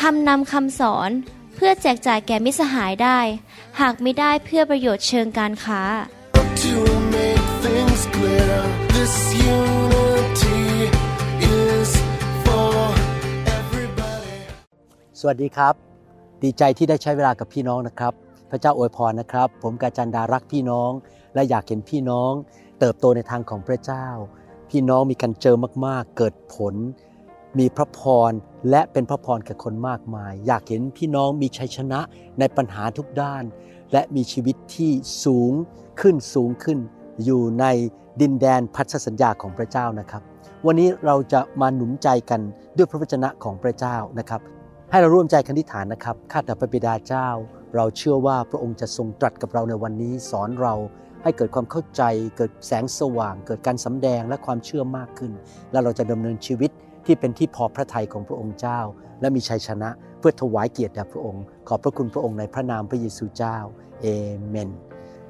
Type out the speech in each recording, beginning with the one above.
ทำนำคำสอนเพื่อแจกจ่ายแก่มิสหายได้ หากไม่ได้เพื่อประโยชน์เชิงการค้า To make things clear, this unity is for everybody. สวัสดีครับ ดีใจที่ได้ใช้เวลากับพี่น้องนะครับ พระเจ้าอวยพรนะครับ ผมกาจันดารักพี่น้อง และอยากเห็นพี่น้อง เติบโตในทางของพระเจ้า พี่น้องมีกันเจอมากๆ เกิดผล มีพระพรและเป็นพระพรแก่คนมากมาย อยากเห็นพี่น้องมีชัยชนะในปัญหาทุกด้าน และมีชีวิตที่สูงขึ้นสูงขึ้น อยู่ในดินแดนพันธสัญญาของพระเจ้านะครับ วันนี้เราจะมาหนุนใจกันด้วยพระวจนะของพระเจ้านะครับ ให้เราร่วมใจกันที่ฐานนะครับข้าแต่พระบิดาเจ้า เราเชื่อว่าพระองค์จะทรงตรัสกับเราในวันนี้สอนเราให้เกิดความเข้าใจ เกิดแสงสว่าง เกิดการสำแดงและความเชื่อมากขึ้น และเราจะดำเนินชีวิต ที่เป็นที่พอพระทัยของพระองค์เจ้า และมีชัยชนะเพื่อถวายเกียรติแด่พระองค์ ขอบพระคุณพระองค์ในพระนามพระเยซูเจ้าเอเมน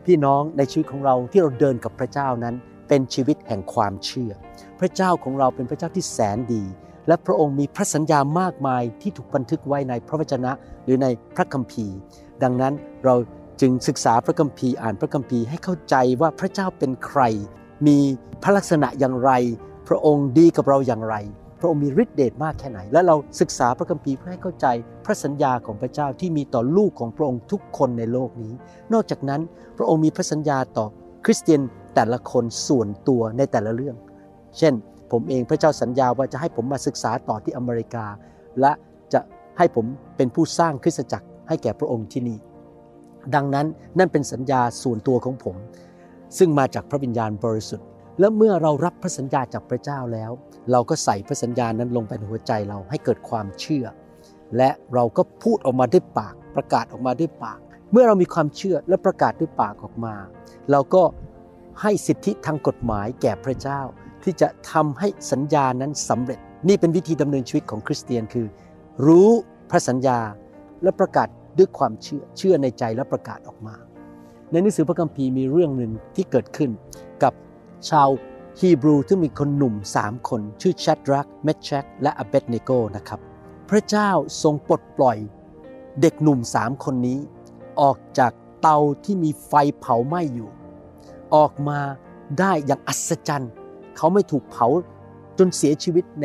พี่น้องในชีวิตของเราที่เราเดินกับพระเจ้านั้น เป็นชีวิตแห่งความเชื่อ พระเจ้าของเราเป็นพระเจ้าที่แสนดี และพระองค์มีพระสัญญามากมายที่ถูกบันทึกไว้ในพระวจนะหรือในพระคัมภีร์ ดังนั้นเราจึงศึกษาพระคัมภีร์อ่านพระคัมภีร์ให้เข้าใจว่าพระเจ้าเป็นใคร มีพระลักษณะอย่างไร พระองค์ดีกับเราอย่างไร ระองค์มีฤทธิเดชมากแค่ไหน และเราศึกษาพระคัมภีร์เพื่อให้เข้าใจพระสัญญาของพระเจ้าที่มีต่อลูกของพระองค์ทุกคนในโลกนี้ นอกจากนั้นพระองค์มีพระสัญญาต่อคริสเตียนแต่ละคนส่วนตัวในแต่ละเรื่อง เช่น ผมเองพระเจ้าสัญญาว่าจะให้ผมมาศึกษาต่อที่อเมริกา และจะให้ผมเป็นผู้สร้างคริสตจักรให้แก่พระองค์ที่นี่ ดังนั้นนั่นเป็นสัญญาส่วนตัวของผม ซึ่งมาจากพระวิญญาณบริสุทธิ์ และเมื่อเรารับพระสัญญาจากพระเจ้าแล้ว เราก็ใส่พระสัญญานั้นลงไปในหัวใจเราให้เกิดความเชื่อ และเราก็พูดออกมาด้วยปาก ประกาศออกมาด้วยปาก เมื่อเรามีความเชื่อและประกาศด้วยปากออกมา เราก็ให้สิทธิทางกฎหมายแก่พระเจ้า ที่จะทำให้สัญญานั้นสำเร็จ นี่เป็นวิธีดำเนินชีวิตของคริสเตียนคือ รู้พระสัญญาและประกาศด้วยความเชื่อเชื่อในใจและประกาศออกมา ในหนังสือพระคัมภีร์มีเรื่องหนึ่งที่เกิดขึ้นกับ ชาวฮีบรูที่มีคนหนุ่มสามคน ชื่อชัดรักเมชแชกและอเบดเนโกนะครับ พระเจ้าทรงปลดปล่อยเด็กหนุ่มสามคนนี้ ออกจากเตาที่มีไฟเผาไหม้อยู่ ออกมาได้อย่างอัศจรรย์ เขาไม่ถูกเผาจนเสียชีวิตใน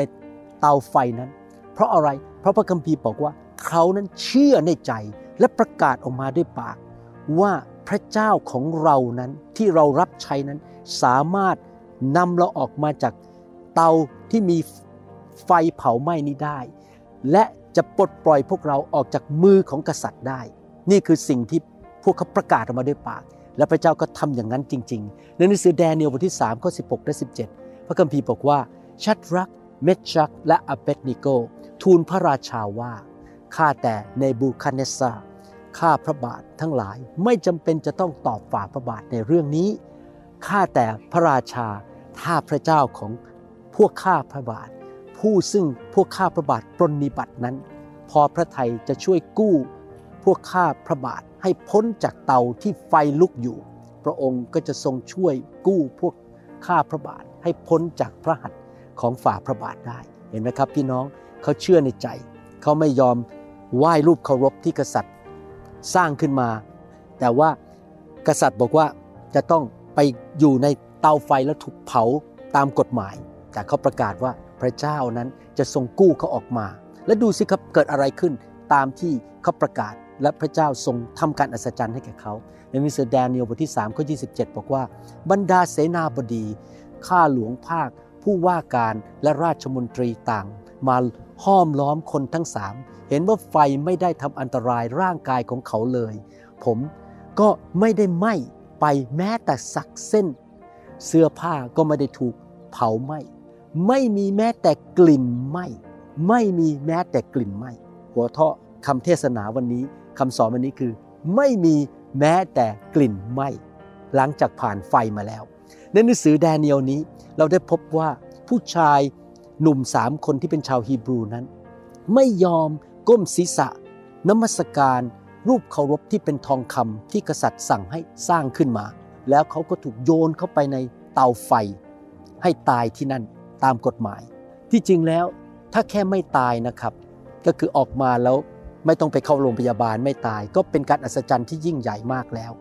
เตาไฟนั้น เพราะอะไร เพราะพระคัมภีร์บอกว่า เขานั้นเชื่อในใจและประกาศออกมาด้วยปาก ว่าพระเจ้าของเรานั้นที่เรารับใช้นั้น สามารถนำเราออกมาจากเตาที่มีไฟเผาไหม้นี้ได้ และจะปลดปล่อยพวกเราออกจากมือของกษัตริย์ได้ นี่คือสิ่งที่พวกเขาประกาศออกมาด้วยปาก และพระเจ้าก็ทำอย่างนั้นจริง ๆ ในหนังสือแดเนียลบทที่3ข้อ16และ17 พระคัมภีร์บอกว่า ชัดรัก เมชัก และอเบดนิโก ทูลพระราชาว่า ข้าแต่เนบูคัดเนสซาข้าพระบาททั้งหลายไม่จำเป็นจะต้องตอบฝ่าพระบาทในเรื่องนี้ ข้าแต่พระราชาถ้าพระเจ้าของพวกข้าพระบาท ผู้ซึ่งพวกข้าพระบาทปรนนิบัตินั้น พอพระไทยจะช่วยกู้ พวกข้าพระบาทให้พ้นจากเตาที่ไฟลุกอยู่ พระองค์ก็จะทรงช่วยกู้พวกข้าพระบาทให้พ้นจากพระหัตถ์ของฝ่าพระบาทได้ เห็นไหมครับพี่น้องเขาเชื่อในใจ เขาไม่ยอมไหว้รูปเคารพที่กษัตริย์สร้างขึ้นมา แต่ว่ากษัตริย์บอกว่าจะต้อง ไปอยู่ในเตาไฟแล้วถูกเผาตามกฎหมาย แต่เขาประกาศว่าพระเจ้านั้นจะทรงกู้เขาออกมา และดูสิครับเกิดอะไรขึ้นตามที่เขาประกาศและพระเจ้าทรงทำการอัศจรรย์ให้แก่เขา ในมิสเตอร์แดเนียลบทที่3ข้อ27 บอกว่า บรรดาเสนาบดี ข้าหลวงภาค ผู้ว่าการและราชมนตรีต่าง มาห้อมล้อมคนทั้งสามเห็นว่าไฟไม่ได้ทำอันตรายร่างกายของเขาเลย ผมก็ไม่ได้ไหม้ ไปแม้แต่สักเส้น เสื้อผ้าก็ไม่ได้ถูกเผาไหม้ไม่มีแม้แต่กลิ่นไหม้ไม่มีแม้แต่กลิ่นไหม้หัวเทาะคำเทศนาวันนี้คำสอนวันนี้คือ ไม่มีแม้แต่กลิ่นไหม้หลังจากผ่านไฟมาแล้ว ในหนังสือแดเนียลนี้เราได้พบว่าผู้ชายหนุ่มสามคนที่เป็นชาวฮีบรูนั้น ไม่ยอมก้มศีรษะนมัสการ รูปเคารพที่เป็นทองคำที่กษัตริย์สั่งให้สร้างขึ้นมา แล้วเขาก็ถูกโยนเข้าไปในเตาไฟ ให้ตายที่นั่นตามกฎหมาย ที่จริงแล้วถ้าแค่ไม่ตายนะครับ ก็คือออกมาแล้วไม่ต้องไปเข้าโรงพยาบาลไม่ตาย ก็เป็นการอัศจรรย์ที่ยิ่งใหญ่มากแล้ว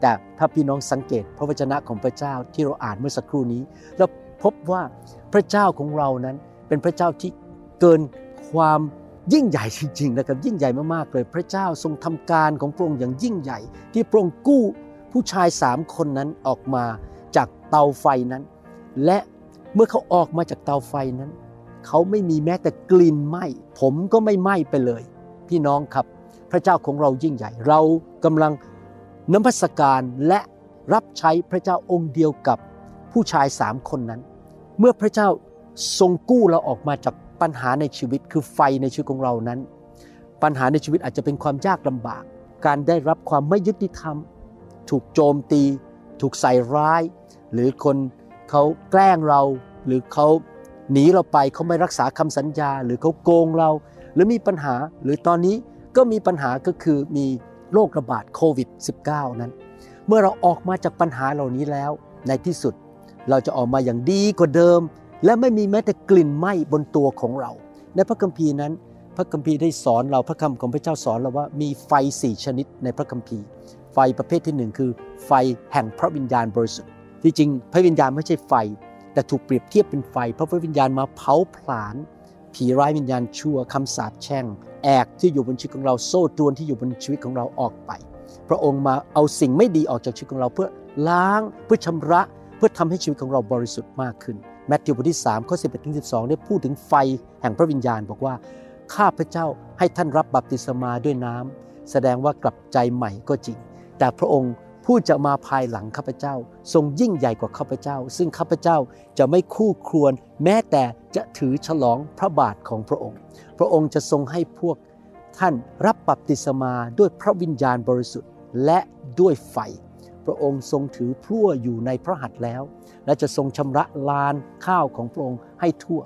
แต่ถ้าพี่น้องสังเกตพระวจนะของพระเจ้าที่เราอ่านเมื่อสักครู่นี้เราพบว่าพระเจ้าของเรานั้นเป็นพระเจ้าที่เกินความ ยิ่งใหญ่จริงๆนะครับยิ่งใหญ่มากๆเลยพระเจ้าทรงทำการของพระองค์อย่างยิ่งใหญ่ ที่พระองค์กู้ผู้ชายสามคนนั้นออกมาจากเตาไฟนั้น และเมื่อเขาออกมาจากเตาไฟนั้น เขาไม่มีแม้แต่กลิ่นไหม้ผมก็ไม่ไหม้ไปเลย พี่น้องครับพระเจ้าของเรายิ่งใหญ่ เรากำลังนมัสการและรับใช้พระเจ้าองค์เดียวกับผู้ชายสามคนนั้น เมื่อพระเจ้าทรงกู้เราออกมาจาก ปัญหาในชีวิตคือไฟในชีวิตของเรานั้น ปัญหาในชีวิตอาจจะเป็นความยากลำบาก การได้รับความไม่ยุติธรรม ถูกโจมตี ถูกใส่ร้าย หรือคนเขาแกล้งเราหรือเขาหนีเราไปเขาไม่รักษาคำสัญญา หรือเขาโกงเรา หรือมีปัญหาหรือตอนนี้ก็มีปัญหาก็คือมีโรคระบาดโควิด -19 นั้น เมื่อเราออกมาจากปัญหาเหล่านี้แล้วในที่สุดเราจะออกมาอย่างดีกว่าเดิม และไม่มีแม้แต่กลิ่นไหม้บนตัวของเรา ในพระคัมภีร์นั้น พระคัมภีร์ได้สอนเราพระคำของพระเจ้าสอนเราว่ามีไฟสี่ชนิดในพระคัมภีร์ ไฟประเภทที่หนึ่งคือ ไฟแห่งพระวิญญาณบริสุทธิ์ที่จริงพระวิญญาณไม่ใช่ไฟ แต่ถูกเปรียบเทียบเป็นไฟ เพราะพระวิญญาณมาเผาผลาญผีร้ายวิญญาณชั่วคำสาปแช่ง แอกที่อยู่บนชีวิตของเราโซ่ตรวนที่อยู่บนชีวิตของเราออกไป พระองค์มาเอาสิ่งไม่ดีออกจากชีวิตของเราเพื่อล้างเพื่อชำระเพื่อทำให้ชีวิตของเราบริสุทธิ์มากขึ้น แมทธิวบทที่3ข้อ11ถึง12 ได้พูดถึงไฟแห่งพระวิญญาณ บอกว่า ข้าพเจ้าให้ท่านรับบัพติศมาด้วยน้ำแสดงว่ากลับใจใหม่ก็จริง แต่พระองค์ผู้จะมาภายหลังข้าพเจ้า ทรงยิ่งใหญ่กว่าข้าพเจ้า ซึ่งข้าพเจ้าจะไม่คู่ครวญแม้แต่จะถือฉลองพระบาทของพระองค์ พระองค์จะทรงให้พวกท่านรับบัพติศมาด้วยพระวิญญาณบริสุทธิ์และด้วยไฟ พระองค์ทรงถือพลั่วอยู่ในพระหัตถ์แล้ว และจะทรงชำระลานข้าวของพระองค์ให้ทั่ว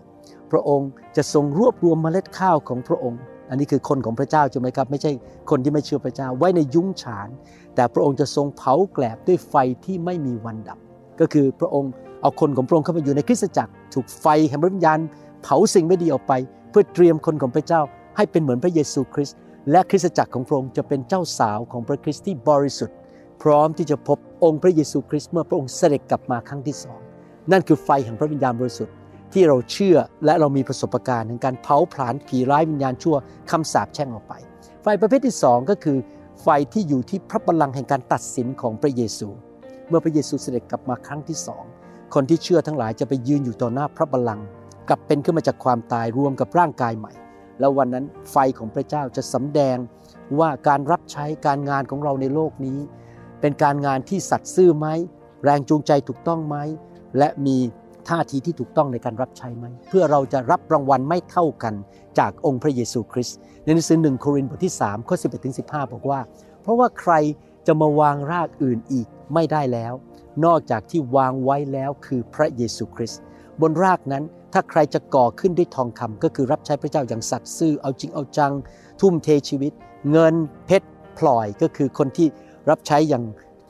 พระองค์จะทรงรวบรวมเมล็ดข้าวของพระองค์ อันนี้คือคนของพระเจ้าใช่ไหมครับ ไม่ใช่คนที่ไม่เชื่อพระเจ้าไว้ในยุ้งฉาน แต่พระองค์จะทรงเผาแกลบด้วยไฟที่ไม่มีวันดับ ก็คือพระองค์เอาคนของพระองค์เข้ามาอยู่ในคริสตจักร ถูกไฟแห่งพระวิญญาณเผาสิ่งไม่ดีออกไป เพื่อเตรียมคนของพระเจ้าให้เป็นเหมือนพระเยซูคริสต์และคริสตจักรของพระองค์จะเป็นเจ้าสาวของพระคริสต์ที่บริสุทธิ์ พร้อมที่จะพบองค์พระเยซูคริสต์เมื่อพระองค์เสด็จกลับมาครั้งที่สอง นั่นคือไฟแห่งพระวิญญาณบริสุทธิ์ที่เราเชื่อและเรามีประสบการณ์ในการเผาผลาญผีร้ายวิญญาณชั่วคำสาปแช่งออกไป ไฟประเภทที่สองก็คือ ไฟที่อยู่ที่พระบัลลังก์แห่งการตัดสินของพระเยซู เมื่อพระเยซูเสด็จกลับมาครั้งที่สองคนที่เชื่อทั้งหลายจะไปยืนอยู่ต่อหน้าพระบัลลังก์กลับเป็นขึ้นมาจากความตายรวมกับร่างกายใหม่ แล้ววันนั้นไฟของพระเจ้าจะสำแดงว่าการรับใช้การงานของเราในโลกนี้ เป็นการงานที่สัตย์ซื่อไหม แรงจูงใจถูกต้องไหม และมีท่าทีที่ถูกต้องในการรับใช้ไหม เพื่อเราจะรับรางวัลไม่เท่ากันจากองค์พระเยซูคริสต์ในหนังสือหนึ่งโครินธ์บทที่3ข้อ11ถึง15 บอกว่า เพราะว่าใครจะมาวางรากอื่นอีกไม่ได้แล้ว นอกจากที่วางไว้แล้วคือพระเยซูคริสต์บนรากนั้นถ้าใครจะก่อขึ้นด้วยทองคำก็คือรับใช้พระเจ้าอย่างสัตย์ซื่อเอาจริงเอาจัง ทุ่มเทชีวิต เงินเพชรพลอยก็คือคนที่ รับใช้อย่าง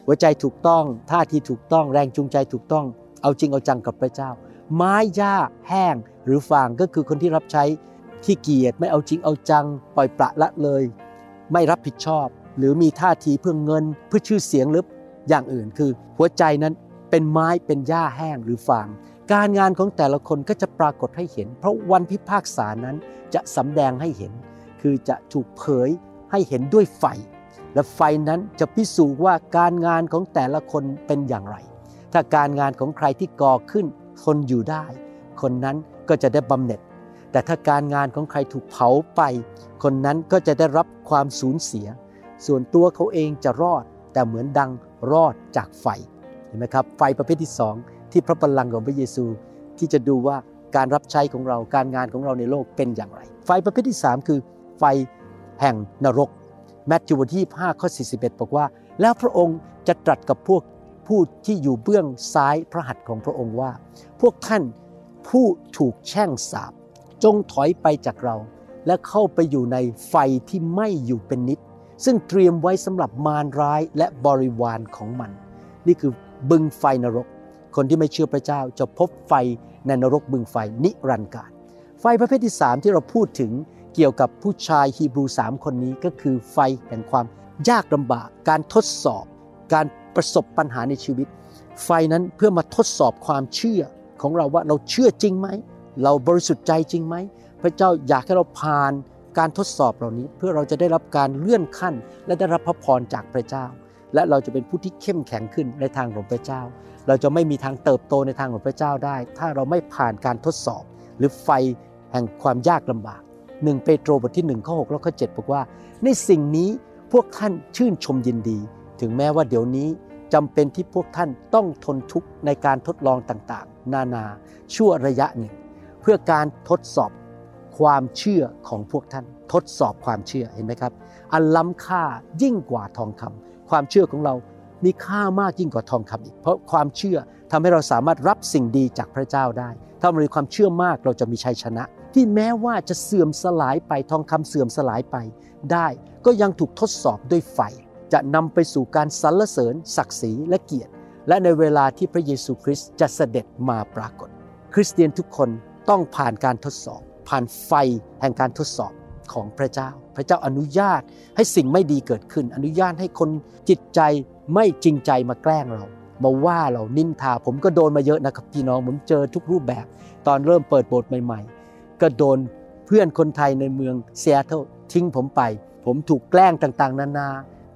หัวใจถูกต้องท่าทีถูกต้อง แรงจูงใจถูกต้อง เอาจริงเอาจังกับพระเจ้า ไม้หญ้าแห้งหรือฟางก็คือคนที่รับใช้ที่เกียจไม่เอาจริงเอาจัง ปล่อยปละละเลย ไม่รับผิดชอบ หรือมีท่าทีเพื่อเงินเพื่อชื่อเสียงหรืออย่างอื่นคือ หัวใจนั้นเป็นไม้เป็นหญ้าแห้งหรือฟางการงานของแต่ละคนก็จะปรากฏให้เห็น เพราะวันพิพากษานั้นจะสำแดงให้เห็น คือจะถูกเผยให้เห็นด้วยไฟ และไฟนั้นจะพิสูจน์ว่าการงานของแต่ละคนเป็นอย่างไร ถ้าการงานของใครที่ก่อขึ้นทนอยู่ได้ คนนั้นก็จะได้บำเหน็จ แต่ถ้าการงานของใครถูกเผาไป คนนั้นก็จะได้รับความสูญเสีย ส่วนตัวเขาเองจะรอด แต่เหมือนดังรอดจากไฟ เห็นไหมครับ ไฟประเภทที่สองที่พระบัลลังก์ของพระเยซู ที่จะดูว่าการรับใช้ของเราการงานของเราในโลกเป็นอย่างไร ไฟประเภทที่สามคือไฟแห่งนรก แมทธิวบทที่5ข้อ 41 บอกว่า แล้วพระองค์จะตรัสกับพวกผู้ที่อยู่เบื้องซ้ายพระหัตถ์ของพระองค์ว่า พวกท่านผู้ถูกแช่งสาปจงถอยไปจากเรา และเข้าไปอยู่ในไฟที่ไม่อยู่เป็นนิด ซึ่งเตรียมไว้สำหรับมารร้ายและบริวารของมัน นี่คือบึงไฟนรก คนที่ไม่เชื่อพระเจ้าจะพบไฟในนรกบึงไฟนิรันดร์การ ไฟประเภทที่3ที่เราพูดถึง เกี่ยวกับผู้ชายฮีบรูสามคนนี้ก็คือไฟแห่งความยากลำบาก การทดสอบ การประสบปัญหาในชีวิต ไฟนั้นเพื่อมาทดสอบความเชื่อของเราว่าเราเชื่อจริงไหม เราบริสุทธิ์ใจจริงไหม พระเจ้าอยากให้เราผ่านการทดสอบเหล่านี้ เพื่อเราจะได้รับการเลื่อนขั้น และได้รับพระพรจากพระเจ้า และเราจะเป็นผู้ที่เข้มแข็งขึ้นในทางของพระเจ้า เราจะไม่มีทางเติบโตในทางของพระเจ้าได้ ถ้าเราไม่ผ่านการทดสอบ หรือไฟแห่งความยากลำบาก หนึ่งเปโตรบทที่1ข้อ6แล้วข้อ7บอกว่า ในสิ่งนี้พวกท่านชื่นชมยินดี ถึงแม้ว่าเดี๋ยวนี้จำเป็นที่พวกท่านต้องทนทุกข์ในการทดลองต่างๆ นานาชั่วระยะหนึ่ง เพื่อการทดสอบความเชื่อของพวกท่าน ทดสอบความเชื่อเห็นไหมครับ อันล้ำค่ายิ่งกว่าทองคำความเชื่อของเรามีค่ามากยิ่งกว่าทองคำอีก เพราะความเชื่อทำให้เราสามารถรับสิ่งดีจากพระเจ้าได้ ถ้าเรามีความเชื่อมากเราจะมีชัยชนะ ที่แม้ว่าจะเสื่อมสลายไปทองคำเสื่อมสลายไปได้ ก็ยังถูกทดสอบด้วยไฟ จะนำไปสู่การสรรเสริญ ศักดิ์ศรีและเกียรติ และในเวลาที่พระเยซูคริสต์จะเสด็จมาปรากฏ คริสเตียนทุกคนต้องผ่านการทดสอบ ผ่านไฟแห่งการทดสอบของพระเจ้า พระเจ้าอนุญาตให้สิ่งไม่ดีเกิดขึ้น อนุญาตให้คนจิตใจไม่จริงใจมาแกล้งเรามาว่าเรานินทาผมก็โดนมาเยอะนะครับพี่น้องผมเจอทุกรูปแบบ ตอนเริ่มเปิดโบสถ์ใหม่ๆ ก็โดนเพื่อนคนไทยในเมืองเซียเทลทิ้งผมไป ผมถูกแกล้งต่างๆ นานา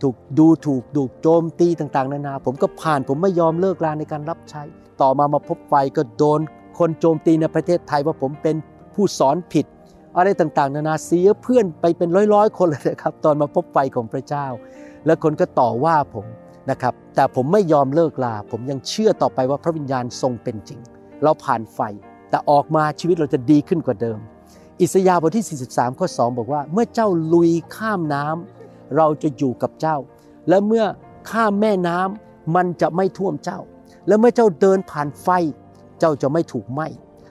ถูกดูถูกดูโจมตีต่างๆ นานา ผมก็ผ่านผมไม่ยอมเลิกลาในการรับใช้ ต่อมามาพบไฟก็โดนคนโจมตีในประเทศไทยว่าผมเป็นผู้สอนผิด อะไรต่างๆ นานาเสียเพื่อนไปเป็นร้อยๆ คนเลยนะครับ ตอนมาพบไฟของพระเจ้า แล้วคนก็ต่อว่าผมนะครับ แต่ผมไม่ยอมเลิกลา ผมยังเชื่อต่อไปว่าพระวิญญาณทรงเป็นจริง เราผ่านไฟ แต่ออกมาชีวิตเราจะดีขึ้นกว่าเดิม อิสยาห์บทที่ 43 ข้อ 2 บอกว่า เมื่อเจ้าลุยข้ามน้ำเราจะอยู่กับเจ้า และเมื่อข้ามแม่น้ำมันจะไม่ท่วมเจ้า และเมื่อเจ้าเดินผ่านไฟ เจ้าจะไม่ถูกไหม้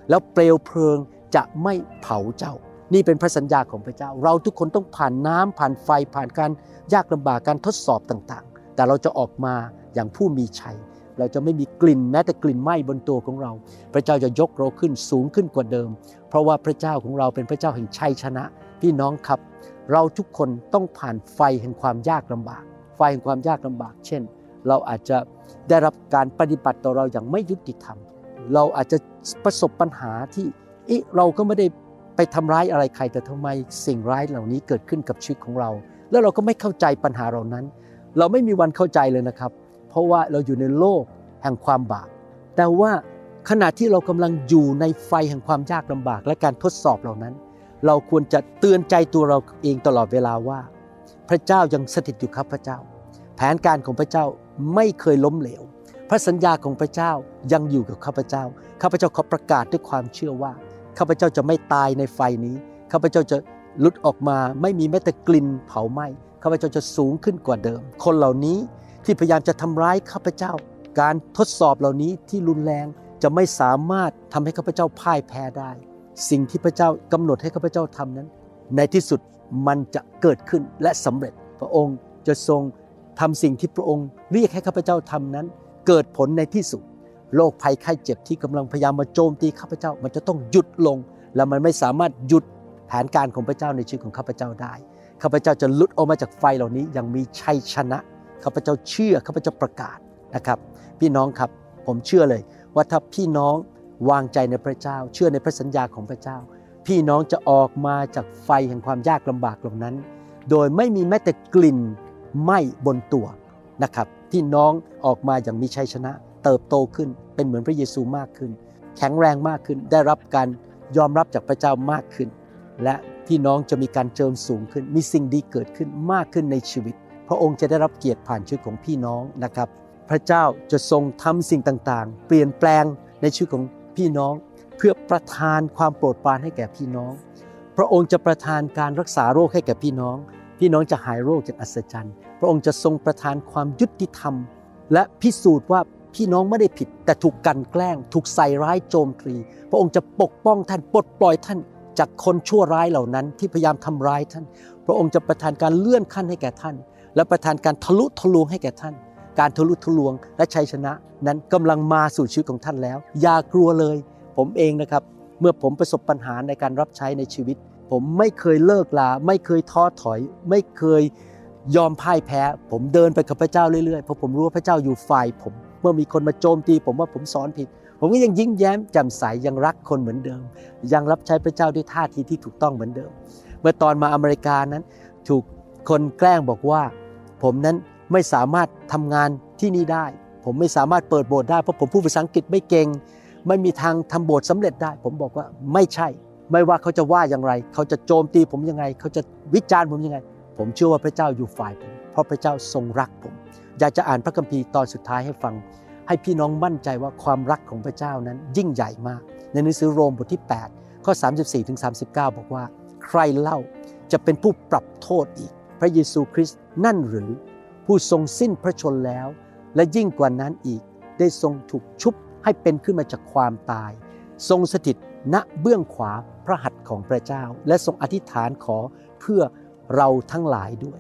แล้วเปลวเพลิงจะไม่เผาเจ้า นี่เป็นพระสัญญาของพระเจ้า เราทุกคนต้องผ่านน้ำผ่านไฟผ่านการยากลำบากการทดสอบต่างๆ แต่เราจะออกมาอย่างผู้มีชัย เราจะไม่มีกลิ่นแม้แต่กลิ่นไหม้บนตัวของเรา พระเจ้าจะยกเราขึ้นสูงขึ้นกว่าเดิม เพราะว่าพระเจ้าของเราเป็นพระเจ้าแห่งชัยชนะ พี่น้องครับ เราทุกคนต้องผ่านไฟแห่งความยากลำบาก ไฟแห่งความยากลำบาก เช่น เราอาจจะได้รับการปฏิบัติต่อเราอย่างไม่ยุติธรรม เราอาจจะประสบปัญหาที่เอ๊ะเราก็ไม่ได้ไปทำร้ายอะไรใครแต่ทำไมสิ่งร้ายเหล่านี้เกิดขึ้นกับชีวิตของเรา แล้วเราก็ไม่เข้าใจปัญหาเหล่านั้น เราไม่มีวันเข้าใจเลยนะครับ เพราะว่าเราอยู่ในโลกแห่งความบาป แต่ว่าขณะที่เรากำลังอยู่ในไฟแห่งความยากลำบากและการทดสอบเหล่านั้น เราควรจะเตือนใจตัวเราเองตลอดเวลาว่า พระเจ้ายังสถิตอยู่ครับพระเจ้า แผนการของพระเจ้าไม่เคยล้มเหลว พระสัญญาของพระเจ้ายังอยู่กับข้าพเจ้า ข้าพเจ้าขอประกาศด้วยความเชื่อว่า ข้าพเจ้าจะไม่ตายในไฟนี้ ข้าพเจ้าจะหลุดออกมาไม่มีแม้แต่กลิ่นเผาไหม้ ข้าพเจ้าจะสูงขึ้นกว่าเดิม คนเหล่านี้ ที่พยายามจะทำร้ายข้าพเจ้า การทดสอบเหล่านี้ที่รุนแรงจะไม่สามารถทำให้ข้าพเจ้าพ่ายแพ้ได้ สิ่งที่พระเจ้ากำหนดให้ข้าพเจ้าทำนั้น ในที่สุดมันจะเกิดขึ้นและสำเร็จพระองค์จะทรงทำสิ่งที่พระองค์เรียกให้ข้าพเจ้าทำนั้น เกิดผลในที่สุดโรคภัยไข้เจ็บที่กำลังพยายามมาโจมตีข้าพเจ้า มันจะต้องหยุดลง และมันไม่สามารถหยุดแผนการของพระเจ้าในชีวิตของข้าพเจ้าได้ข้าพเจ้าจะลุดออกมาจากไฟเหล่านี้อย่างมีชัยชนะ ข้าพเจ้าเชื่อข้าพเจ้าประกาศนะครับ พี่น้องครับผมเชื่อเลยว่าถ้าพี่น้องวางใจในพระเจ้า เชื่อในพระสัญญาของพระเจ้า พี่น้องจะออกมาจากไฟแห่งความยากลำบากเหล่านั้น โดยไม่มีแม้แต่กลิ่นไหม้บนตัวนะครับพี่น้องออกมาอย่างมีชัยชนะ เติบโตขึ้นเป็นเหมือนพระเยซูมากขึ้น แข็งแรงมากขึ้นได้รับการยอมรับจากพระเจ้ามากขึ้น และพี่น้องจะมีการเจิมสูงขึ้น มีสิ่งดีเกิดขึ้นมากขึ้นในชีวิต พระองค์จะได้รับเกียรติผ่านชีวิตของพี่น้องนะครับ พระเจ้าจะทรงทำสิ่งต่างๆ เปลี่ยนแปลงในชีวิตของพี่น้อง เพื่อประทานความโปรดปรานให้แก่พี่น้อง พระองค์จะประทานการรักษาโรคให้แก่พี่น้อง พี่น้องจะหายโรคจากอัศจรรย์ พระองค์จะทรงประทานความยุติธรรม และพิสูจน์ว่าพี่น้องไม่ได้ผิด แต่ถูกกันแกล้ง ถูกใส่ร้ายโจมตีพระองค์จะปกป้องท่านปลดปล่อยท่านจากคนชั่วร้ายเหล่านั้นที่พยายามทำร้ายท่าน พระองค์จะประทานการเลื่อนขั้นให้แก่ท่าน และประทานการทะลุทะลวงให้แก่ท่าน การทะลุทะลวงและชัยชนะนั้นกำลังมาสู่ชีวิตของท่านแล้ว อย่ากลัวเลย ผมเองนะครับ เมื่อผมประสบปัญหาในการรับใช้ในชีวิต ผมไม่เคยเลิกลา ไม่เคยท้อถอย ไม่เคยยอมพ่ายแพ้ ผมเดินไปกับพระเจ้าเรื่อยๆเพราะผมรู้ว่าพระเจ้าอยู่ฝ่ายผม เมื่อมีคนมาโจมตี ผมว่าผมสอนผิด ผมก็ยังยิ้มแย้มแจ่มใสยังรักคนเหมือนเดิม ยังรับใช้พระเจ้าด้วยท่าทีที่ถูกต้องเหมือนเดิม เมื่อตอนมาอเมริกานั้น ถูกคนแกล้งบอกว่า ผมนั้นไม่สามารถทำงานที่นี่ได้ ผมไม่สามารถเปิดโบสถ์ได้เพราะผมพูดภาษาอังกฤษไม่เก่ง ไม่มีทางทำโบสถ์สำเร็จได้ ผมบอกว่าไม่ใช่ ไม่ว่าเขาจะว่าอย่างไร เขาจะโจมตีผมยังไง เขาจะวิจารณ์ผมยังไง ผมเชื่อว่าพระเจ้าอยู่ฝ่ายผมเพราะพระเจ้าทรงรักผม อยากจะอ่านพระคัมภีร์ตอนสุดท้ายให้ฟัง ให้พี่น้องมั่นใจว่าความรักของพระเจ้านั้นยิ่งใหญ่มาก ในหนังสือโรมบทที่ 8 ข้อ 34ถึง39 บอกว่า ใครเล่าจะเป็นผู้ปรับโทษอีก พระเยซูคริสต์ นั่นหรือผู้ทรงสิ้นพระชนแล้ว และยิ่งกว่านั้นอีกได้ทรงถูกชุบให้เป็นขึ้นมาจากความตาย ทรงสถิตณเบื้องขวาพระหัตถ์ของพระเจ้า และทรงอธิษฐานขอเพื่อเราทั้งหลายด้วย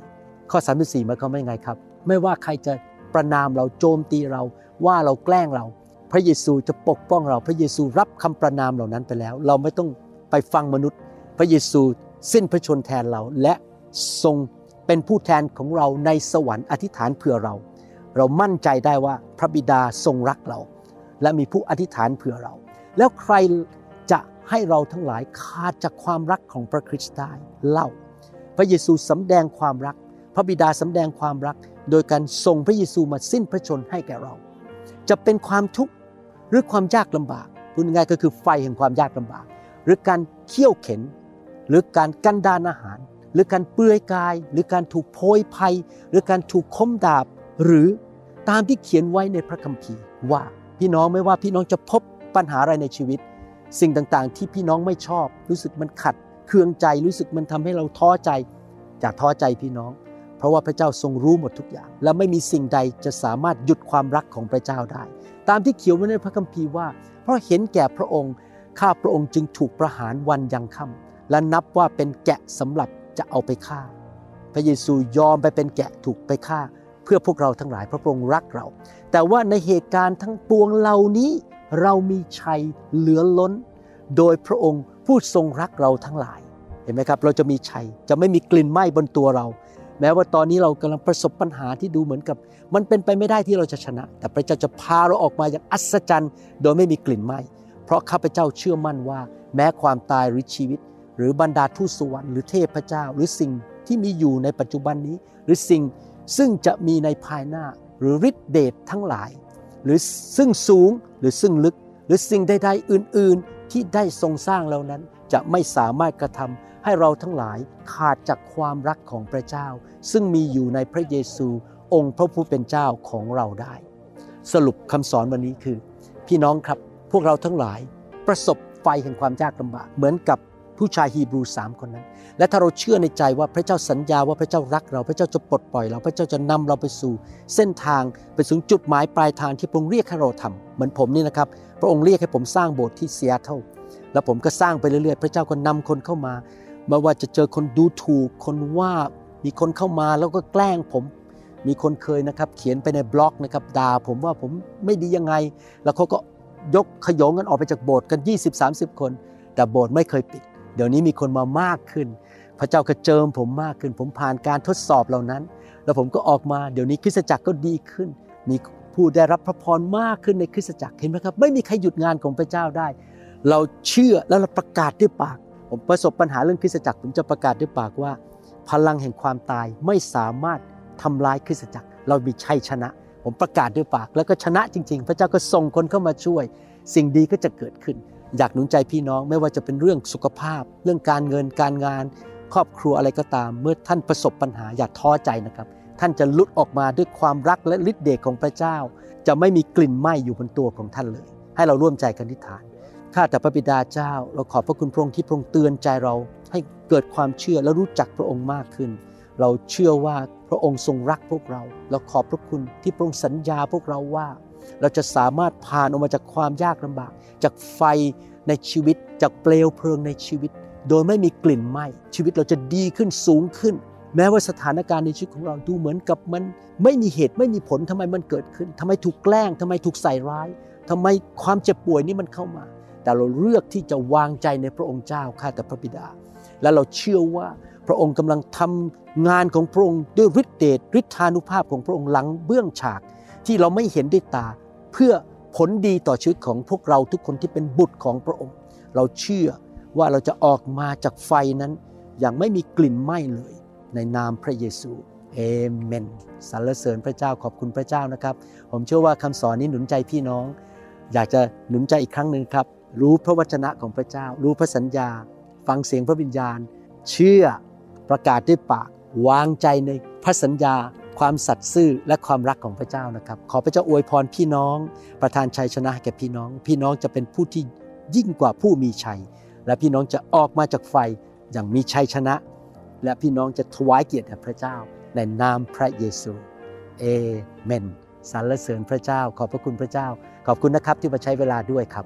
ข้อ34หมายความว่ายังไงครับ ไม่ว่าใครจะประนามเราโจมตีเราว่าเราแกล้งเรา พระเยซูจะปกป้องเรา พระเยซูรับคำประนามเหล่านั้นไปแล้ว เราไม่ต้องไปฟังมนุษย์ พระเยซูสิ้นพระชนแทนเราและทรง เป็นผู้แทนของเราในสวรรค์อธิษฐานเผื่อเรา เรามั่นใจได้ว่าพระบิดาทรงรักเรา และมีผู้อธิษฐานเผื่อเรา แล้วใครจะให้เราทั้งหลายขาดจากความรักของพระคริสต์ได้เล่า พระเยซูสำแดงความรัก พระบิดาสำแดงความรัก โดยการส่งพระเยซูมาสิ้นพระชนให้แก่เรา จะเป็นความทุกข์หรือความยากลำบากพูดง่ายก็คือไฟแห่งความยากลำบาก หรือการเคี่ยวเข็น หรือการกันดานอาหาร หรือการเปลือยกาย หรือการถูกโพยภัย หรือการถูกคมดาบ หรือตามที่เขียนไว้ในพระคัมภีร์ว่าพี่น้องไม่ว่าพี่น้องจะพบปัญหาอะไรในชีวิต สิ่งต่างๆ ที่พี่น้องไม่ชอบ รู้สึกมันขัดเคืองใจรู้สึกมันทำให้เราท้อใจอย่าท้อใจพี่น้อง เพราะว่าพระเจ้าทรงรู้หมดทุกอย่าง และไม่มีสิ่งใดจะสามารถหยุดความรักของพระเจ้าได้ ตามที่เขียนไว้ในพระคัมภีร์ว่า เพราะเห็นแก่พระองค์ข้าพระองค์จึงถูกประหารวันยังค่ำและนับว่าเป็นแกะสำหรับ จะเอาไปฆ่า พระเยซูยอมไปเป็นแกะถูกไปฆ่า เพื่อพวกเราทั้งหลายพระองค์รักเรา แต่ว่าในเหตุการณ์ทั้งปวงเหล่านี้ เรามีชัยเหลือล้น โดยพระองค์ผู้ทรงรักเราทั้งหลายเห็นไหมครับ เราจะมีชัยจะไม่มีกลิ่นไหม้บนตัวเรา แม้ว่าตอนนี้เรากำลังประสบปัญหาที่ดูเหมือนกับ มันเป็นไปไม่ได้ที่เราจะชนะ แต่พระเจ้าจะพาเราออกมาอย่างอัศจรรย์ โดยไม่มีกลิ่นไหม้เพราะข้าพเจ้าเชื่อมั่นว่า แม้ความตายหรือชีวิต หรือบรรดาทูตสวรรค์หรือเทพเจ้า หรือสิ่งที่มีอยู่ในปัจจุบันนี้ หรือสิ่งซึ่งจะมีในภายหน้า หรือฤทธิเดชทั้งหลาย หรือซึ่งสูงหรือซึ่งลึก หรือสิ่งใดๆอื่น ๆ ที่ได้ทรงสร้างแล้วนั้นจะไม่สามารถกระทำให้เราทั้งหลายขาดจากความรักของพระเจ้า ซึ่งมีอยู่ในพระเยซูองค์พระผู้เป็นเจ้าของเราได้ สรุปคำสอนวันนี้คือ พี่น้องครับพวกเราทั้งหลายประสบไฟแห่งความยากลำบากเหมือนกับ ผู้ชายฮีบรูสามคนนั้น และถ้าเราเชื่อในใจว่าพระเจ้าสัญญาว่าพระเจ้ารักเรา พระเจ้าจะปลดปล่อยเรา พระเจ้าจะนำเราไปสู่เส้นทางไปถึงจุดหมายปลายทางที่พระองค์เรียกให้เราทำเหมือนผมนี่นะครับ พระองค์เรียกให้ผมสร้างโบสถ์ที่เซีแอตเทิลแล้วผมก็สร้างไปเรื่อยๆ พระเจ้าก็นำคนเข้ามาไม่ว่าจะเจอคนดูถูก คนว่ามีคนเข้ามาแล้วก็แกล้งผม มีคนเคยนะครับ เขียนไปในบล็อกนะครับด่าผมว่าผมไม่ดียังไง แล้วเขาก็ยกโขยงกันออกไปจากโบสถ์กัน 20-30 คน แต่โบสถ์ไม่เคยปิด เดี๋ยวนี้มีคนมามากขึ้น พระเจ้าก็เจิมผมมากขึ้น ผมผ่านการทดสอบเหล่านั้น แล้วผมก็ออกมาเดี๋ยวนี้คริสตจักรก็ดีขึ้น มีผู้ได้รับพระพรมากขึ้นในคริสตจักรเห็นไหมครับไม่มีใครหยุดงานของพระเจ้าได้ เราเชื่อแล้วเราประกาศด้วยปาก ผมประสบปัญหาเรื่องคริสตจักร ผมจะประกาศด้วยปากว่า พลังแห่งความตายไม่สามารถทำลายคริสตจักร เรามีชัยชนะ ผมประกาศด้วยปาก แล้วก็ชนะจริง ๆ พระเจ้าก็ส่งคนเข้ามาช่วย สิ่งดีก็จะเกิดขึ้น อยากหนุนใจพี่น้องไม่ว่าจะเป็นเรื่องสุขภาพ เรื่องการเงินการงาน ครอบครัวอะไรก็ตาม เมื่อท่านประสบปัญหาอย่าท้อใจนะครับ ท่านจะลุดออกมาด้วยความรักและฤทธิ์เดชของพระเจ้า จะไม่มีกลิ่นไหม้อยู่บนตัวของท่านเลย ให้เราร่วมใจกันทิฏฐานข้าแต่พระบิดาเจ้า เราขอบพระคุณพระองค์ที่พระองค์เตือนใจเราให้เกิดความเชื่อและรู้จักพระองค์มากขึ้น เราเชื่อว่าพระองค์ทรงรักพวกเรา เราขอบพระคุณที่พระองค์สัญญาพวกเราว่า เราจะสามารถผ่านออกมาจากความยากลำบาก จากไฟในชีวิต จากเปลวเพลิงในชีวิต โดยไม่มีกลิ่นไหม้ชีวิตเราจะดีขึ้นสูงขึ้น แม้ว่าสถานการณ์ในชีวิตของเราดูเหมือนกับมันไม่มีเหตุไม่มีผลทำไมมันเกิดขึ้นทำไมถูกแกล้งทำไมถูกใส่ร้ายทำไมความเจ็บป่วยนี้มันเข้ามา แต่เราเลือกที่จะวางใจในพระองค์เจ้าข้าแต่พระบิดา และเราเชื่อว่าพระองค์กำลังทำงานของพระองค์ด้วยฤทธิเดชฤทธานุภาพของพระองค์หลังเบื้องฉาก ที่เราไม่เห็นด้วยตา เพื่อผลดีต่อชีวิตของพวกเราทุกคนที่เป็นบุตรของพระองค์ เราเชื่อว่าเราจะออกมาจากไฟนั้น อย่างไม่มีกลิ่นไหม้เลย ในนามพระเยซูเอเมนสรรเสริญพระเจ้าขอบคุณพระเจ้านะครับ ผมเชื่อว่าคำสอนนี้หนุนใจพี่น้อง อยากจะหนุนใจอีกครั้งหนึ่งครับ รู้พระวจนะของพระเจ้า รู้พระสัญญา ฟังเสียงพระวิญญาณ เชื่อประกาศด้วยปาก วางใจในพระสัญญา ความสัตย์ซื่อและความรักของพระเจ้านะครับ ขอพระเจ้าอวยพรพี่น้อง ประทานชัยชนะแก่พี่น้อง พี่น้องจะเป็นผู้ที่ยิ่งกว่าผู้มีชัย และพี่น้องจะออกมาจากไฟอย่างมีชัยชนะ และพี่น้องจะถวายเกียรติแด่พระเจ้าในนามพระเยซูเอเมนสรรเสริญพระเจ้า ขอบพระคุณพระเจ้า ขอบคุณนะครับที่มาใช้เวลาด้วยครับ